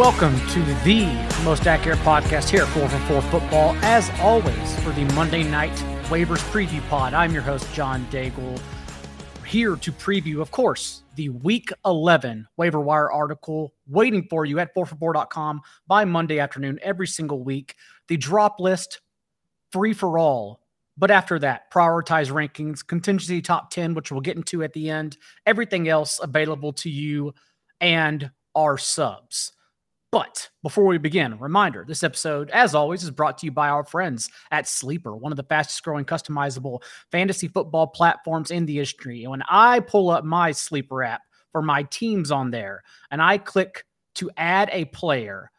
Welcome to the most accurate podcast here at 4 for 4 Football. As always, for the Monday night waivers preview pod, I'm your host, John Daigle, here to preview, of course, the week 11 waiver wire article waiting for you at 4for4.com by Monday afternoon every single week. The drop list, free for all. But after that, prioritize rankings, contingency top 10, which we'll get into at the end, everything else available to you and our subs. But before we begin, reminder this episode, as always, is brought to you by our friends at Sleeper, one of the fastest growing customizable fantasy football platforms in the industry. And when I pull up my Sleeper app for my teams on there and I click to add a player,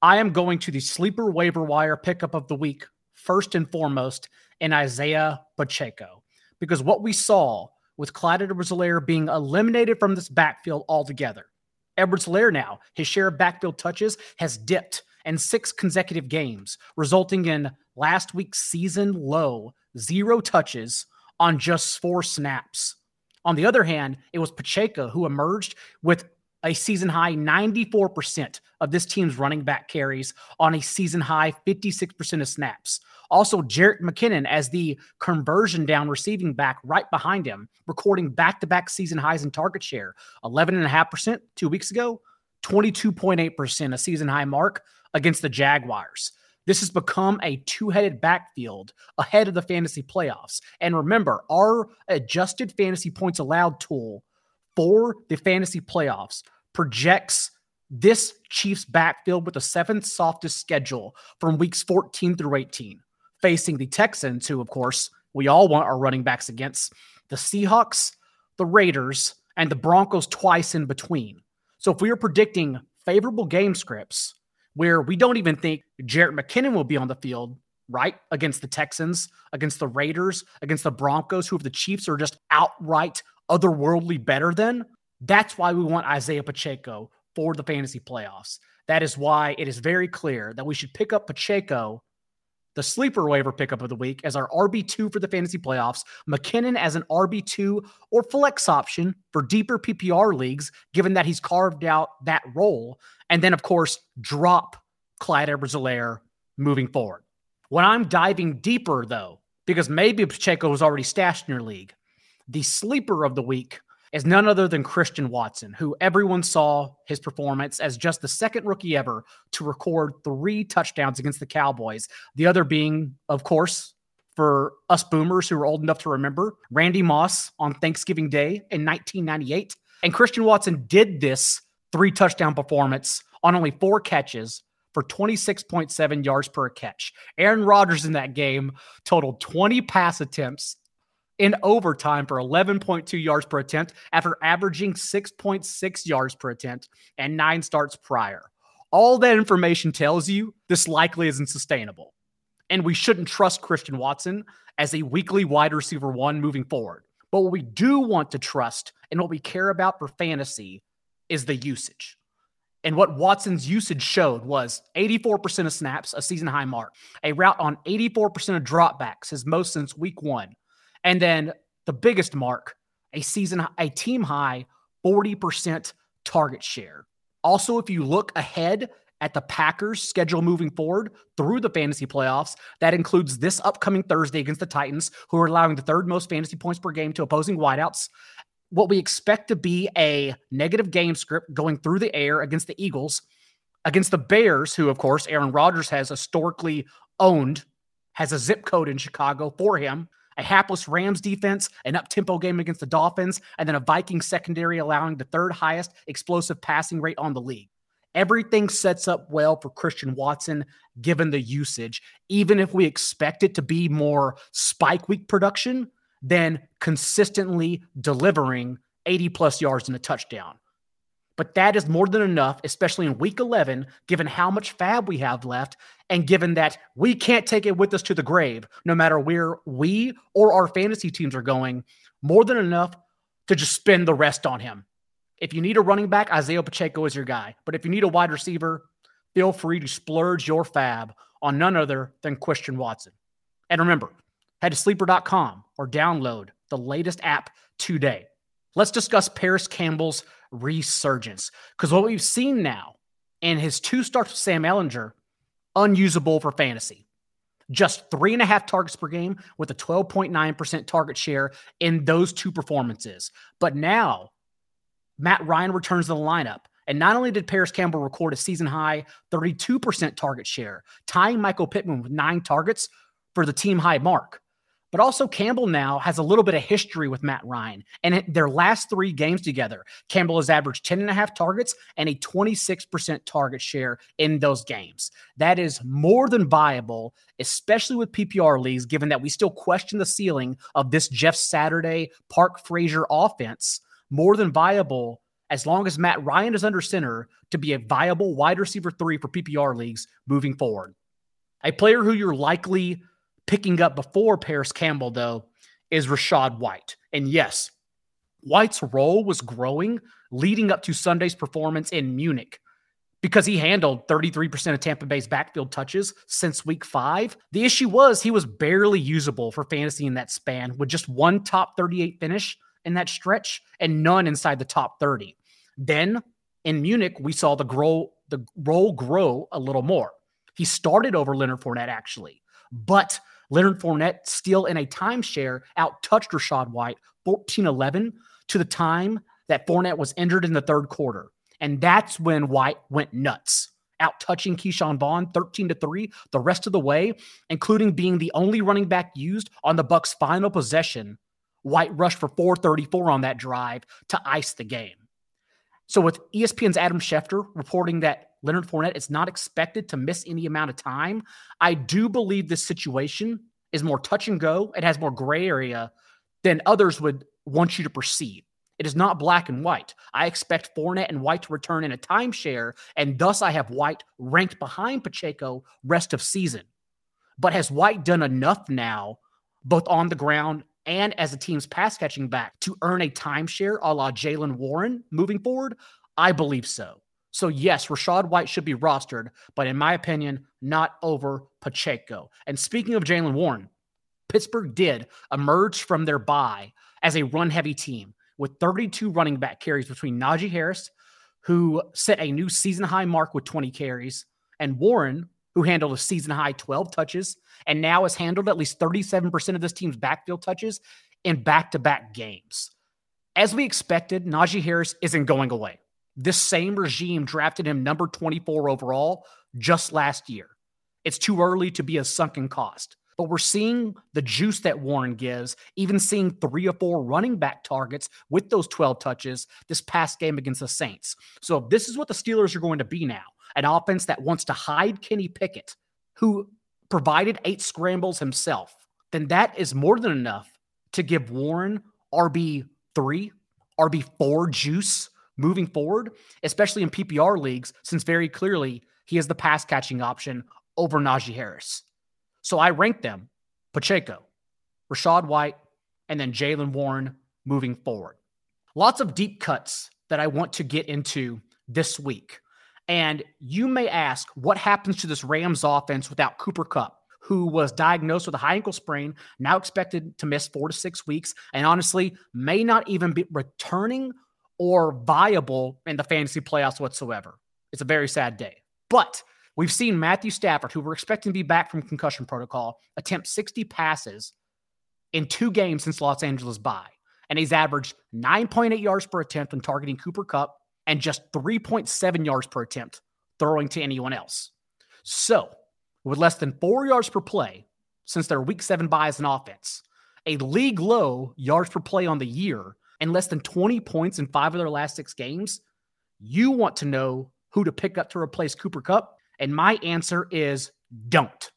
I am going to the Sleeper waiver wire pickup of the week, first and foremost, in Isiah Pacheco. Because what we saw with Clyde edwards being eliminated from this backfield altogether Edwards-Helaire now, his share of backfield touches has dipped in six consecutive games, resulting in last week's season low zero touches on just four snaps. On the other hand, it was Pacheco who emerged with a season high 94% of this team's running back carries on a season high 56% of snaps. Also, Jerick McKinnon as the conversion down receiving back right behind him, recording back to back season highs in target share 11.5% two weeks ago, 22.8%, a season high mark against the Jaguars. This has become a two headed backfield ahead of the fantasy playoffs. And remember, our adjusted fantasy points allowed tool for the fantasy playoffs projects this Chiefs backfield with the seventh softest schedule from weeks 14 through 18 facing the Texans, who, of course, we all want our running backs against, the Seahawks, the Raiders, and the Broncos twice in between. So if we are predicting favorable game scripts where we don't even think Jerick McKinnon will be on the field, right? Against the Texans, against the Raiders, against the Broncos, who if the Chiefs are just outright otherworldly better than, that's why we want Isiah Pacheco for the fantasy playoffs. That is why it is very clear that we should pick up Pacheco the sleeper waiver pickup of the week as our RB2 for the fantasy playoffs, McKinnon as an RB2 or flex option for deeper PPR leagues, given that he's carved out that role. And then, of course, drop Clyde Edwards moving forward. When I'm diving deeper, though, because maybe Pacheco was already stashed in your league, the sleeper of the week is none other than Christian Watson, who everyone saw his performance as just the second rookie ever to record three touchdowns against the Cowboys. The other being, of course, for us boomers who are old enough to remember, Randy Moss on Thanksgiving Day in 1998. And Christian Watson did this three touchdown performance on only four catches for 26.7 yards per catch. Aaron Rodgers in that game totaled 20 pass attempts in overtime for 11.2 yards per attempt after averaging 6.6 yards per attempt and nine starts prior. All that information tells you this likely isn't sustainable. And we shouldn't trust Christian Watson as a weekly wide receiver one moving forward. But what we do want to trust and what we care about for fantasy is the usage. And what Watson's usage showed was 84% of snaps, a season high mark, a route on 84% of dropbacks, his most since week one, and then the biggest mark, a season, a team high 40% target share. Also, if you look ahead at the Packers' schedule moving forward through the fantasy playoffs, that includes this upcoming Thursday against the Titans, who are allowing the third most fantasy points per game to opposing wideouts. What we expect to be a negative game script going through the air against the Eagles, against the Bears, who, of course, Aaron Rodgers has historically owned, has a zip code in Chicago for him a hapless Rams defense, an up tempo game against the Dolphins, and then a Viking secondary allowing the third highest explosive passing rate on the league. Everything sets up well for Christian Watson given the usage, even if we expect it to be more spike week production than consistently delivering 80 plus yards and a touchdown. But that is more than enough, especially in week 11, given how much fab we have left, and given that we can't take it with us to the grave, no matter where we or our fantasy teams are going, more than enough to just spend the rest on him. If you need a running back, Isiah Pacheco is your guy. But if you need a wide receiver, feel free to splurge your fab on none other than Christian Watson. And remember, head to sleeper.com or download the latest app today. Let's discuss Parris Campbell's resurgence. Because what we've seen now and his two starts with Sam Ehlinger, unusable for fantasy. Just three and a half targets per game with a 12.9% target share in those two performances. But now, Matt Ryan returns to the lineup. And not only did Parris Campbell record a season high 32% target share, tying Michael Pittman with nine targets for the team high mark, but also, Campbell now has a little bit of history with Matt Ryan. And their last three games together, Campbell has averaged 10 and a half targets and a 26% target share in those games. That is more than viable, especially with PPR leagues, given that we still question the ceiling of this Jeff Saturday, Parks Frazier offense. More than viable as long as Matt Ryan is under center to be a viable wide receiver three for PPR leagues moving forward. A player who you're likely Picking up before Parris Campbell, though, is Rachaad White. And yes, White's role was growing leading up to Sunday's performance in Munich because he handled 33% of Tampa Bay's backfield touches since week five. The issue was he was barely usable for fantasy in that span with just one top 38 finish in that stretch and none inside the top 30. Then in Munich, we saw the grow the role grow a little more. He started over Leonard Fournette actually, but Leonard Fournette, still in a timeshare, out touched Rachaad White 14 11 to the time that Fournette was injured in the third quarter. And that's when White went nuts, out touching Ke'Shawn Vaughn 13 to 3 the rest of the way, including being the only running back used on the Bucs' final possession. White rushed for 434 on that drive to ice the game. So, with ESPN's Adam Schefter reporting that Leonard Fournette is not expected to miss any amount of time. I do believe this situation is more touch and go. It has more gray area than others would want you to perceive. It is not black and white. I expect Fournette and White to return in a timeshare, and thus I have White ranked behind Pacheco rest of season. But has White done enough now, both on the ground and as a team's pass catching back, to earn a timeshare a la Jaylen Warren moving forward? I believe so. So, yes, Rachaad White should be rostered, but in my opinion, not over Pacheco. And speaking of Jaylen Warren, Pittsburgh did emerge from their bye as a run heavy team with 32 running back carries between Najee Harris, who set a new season high mark with 20 carries, and Warren, who handled a season high 12 touches and now has handled at least 37% of this team's backfield touches in back to back games. As we expected, Najee Harris isn't going away. This same regime drafted him number 24 overall just last year. It's too early to be a sunken cost. But we're seeing the juice that Warren gives, even seeing three or four running back targets with those 12 touches this past game against the Saints. So if this is what the Steelers are going to be now an offense that wants to hide Kenny Pickett, who provided eight scrambles himself, then that is more than enough to give Warren RB3, RB4 juice moving forward, especially in PPR leagues, since very clearly he is the pass catching option over Najee Harris. So I rank them Pacheco, Rachaad White, and then Jaylen Warren moving forward. Lots of deep cuts that I want to get into this week. And you may ask, what happens to this Rams offense without Cooper Kupp, who was diagnosed with a high ankle sprain, now expected to miss four to six weeks, and honestly may not even be returning or viable in the fantasy playoffs whatsoever. It's a very sad day. But we've seen Matthew Stafford, who we're expecting to be back from concussion protocol, attempt 60 passes in two games since Los Angeles bye. And he's averaged 9.8 yards per attempt when targeting Cooper Kupp and just 3.7 yards per attempt throwing to anyone else. So, with less than four yards per play since their week seven bye as an offense, a league low yards per play on the year, and less than 20 points in five of their last six games, you want to know who to pick up to replace Cooper Kupp. And my answer is don't.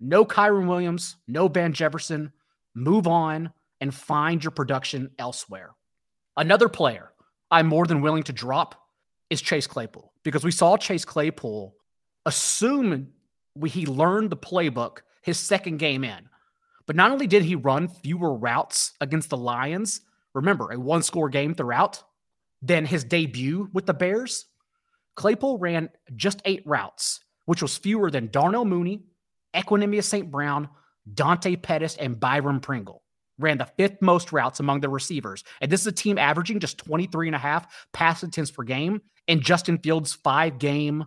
No Kyren Williams, no Van Jefferson. Move on and find your production elsewhere. Another player I'm more than willing to drop is Chase Claypool because we saw Chase Claypool assume he learned the playbook his second game in. But not only did he run fewer routes against the Lions, remember, a one score game throughout, Then his debut with the Bears, Claypool ran just eight routes, which was fewer than Darnell Mooney, Equanimeous St. Brown, Dante Pettis, and Byron Pringle. Ran the fifth most routes among the receivers. And this is a team averaging just 23 and a half pass attempts per game in Justin Fields' five game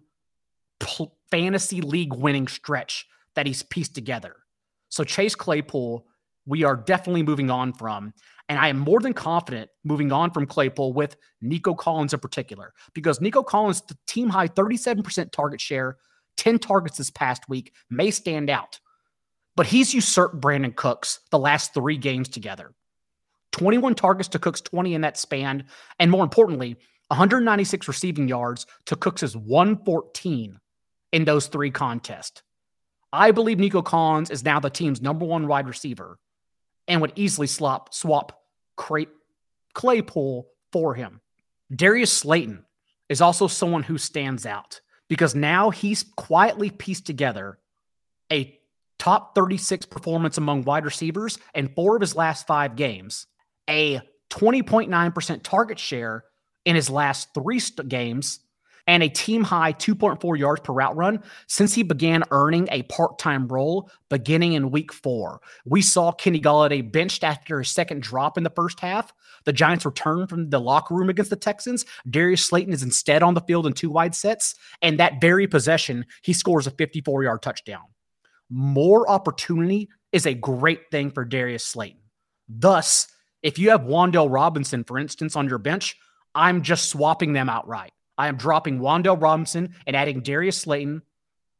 fantasy league winning stretch that he's pieced together. So Chase Claypool, we are definitely moving on from. And I am more than confident moving on from Claypool with Nico Collins in particular, because Nico Collins, the team high 37% target share, 10 targets this past week, may stand out. But he's usurped Brandin Cooks the last three games together. 21 targets to Cooks 20 in that span. And more importantly, 196 receiving yards to Cooks' 114 in those three contests. I believe Nico Collins is now the team's number one wide receiver and would easily swap, swap Claypool for him. Darius Slayton is also someone who stands out because now he's quietly pieced together a top 36 performance among wide receivers in four of his last five games, a 20.9% target share in his last three st- games, and a team high 2.4 yards per route run since he began earning a part time role beginning in week four. We saw Kenny Golladay benched after his second drop in the first half. The Giants return from the locker room against the Texans. Darius Slayton is instead on the field in two wide sets. And that very possession, he scores a 54 yard touchdown. More opportunity is a great thing for Darius Slayton. Thus, if you have Wan'Dale Robinson, for instance, on your bench, I'm just swapping them outright. I am dropping Wan'Dale Robinson and adding Darius Slayton,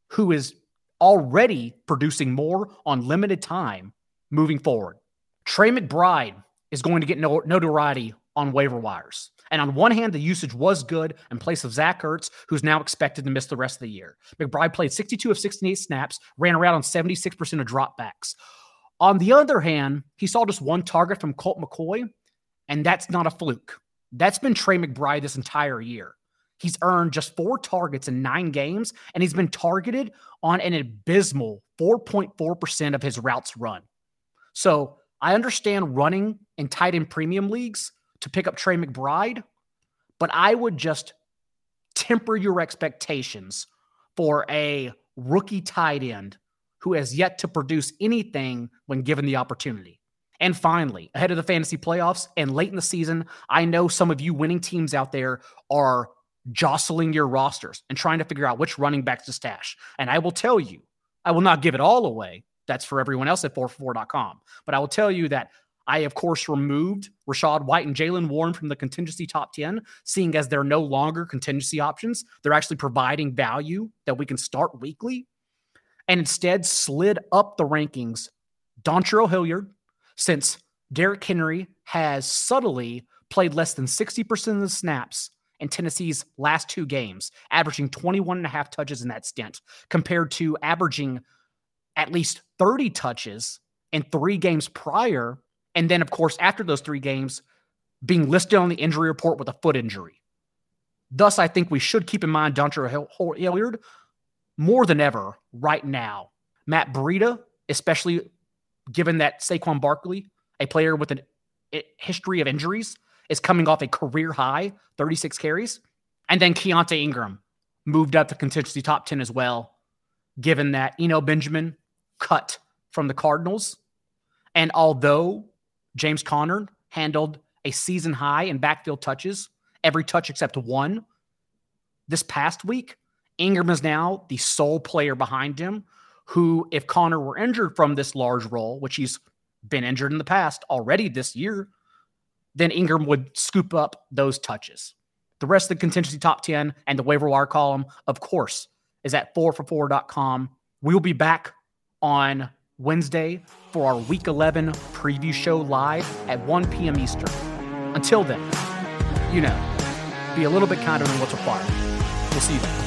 who is already producing more on limited time moving forward. Trey McBride is going to get notoriety on waiver wires. And on one hand, the usage was good in place of Zach Ertz, who's now expected to miss the rest of the year. McBride played 62 of 68 snaps, ran around on 76% of dropbacks. On the other hand, he saw just one target from Colt McCoy, and that's not a fluke. That's been Trey McBride this entire year. He's earned just four targets in nine games, and he's been targeted on an abysmal 4.4% of his routes run. So I understand running in tight end premium leagues to pick up Trey McBride, but I would just temper your expectations for a rookie tight end who has yet to produce anything when given the opportunity. And finally, ahead of the fantasy playoffs and late in the season, I know some of you winning teams out there are jostling your rosters and trying to figure out which running backs to stash. And I will tell you, I will not give it all away. That's for everyone else at 4for4.com. But I will tell you that I, of course, removed Rachaad White and Jaylen Warren from the contingency top 10, seeing as they're no longer contingency options. They're actually providing value that we can start weekly. And instead slid up the rankings Dontrell Hilliard, since Derrick Henry has subtly played less than 60% of the snaps in Tennessee's last two games, averaging 21 and a half touches in that stint, compared to averaging at least 30 touches in three games prior. And then, of course, after those three games, being listed on the injury report with a foot injury. Thus, I think we should keep in mind Dontrell Hilliard more than ever right now. Matt Breida, especially given that Saquon Barkley, a player with a eh, history of injuries, is coming off a career high 36 carries. And then Keaontay Ingram moved up to contingency top 10 as well, given that Eno Benjamin cut from the Cardinals. And although James Conner handled a season high in backfield touches, every touch except one, this past week, Ingram is now the sole player behind him who, if Conner were injured from this large role, which he's been injured in the past already this year, then Ingram would scoop up those touches. The rest of the contingency top 10 and the waiver wire column, of course, is at 4for4.com. We will be back on Wednesday for our week 11 preview show live at 1 p.m. Eastern. Until then, you know, be a little bit kinder than what's required. We'll see you then.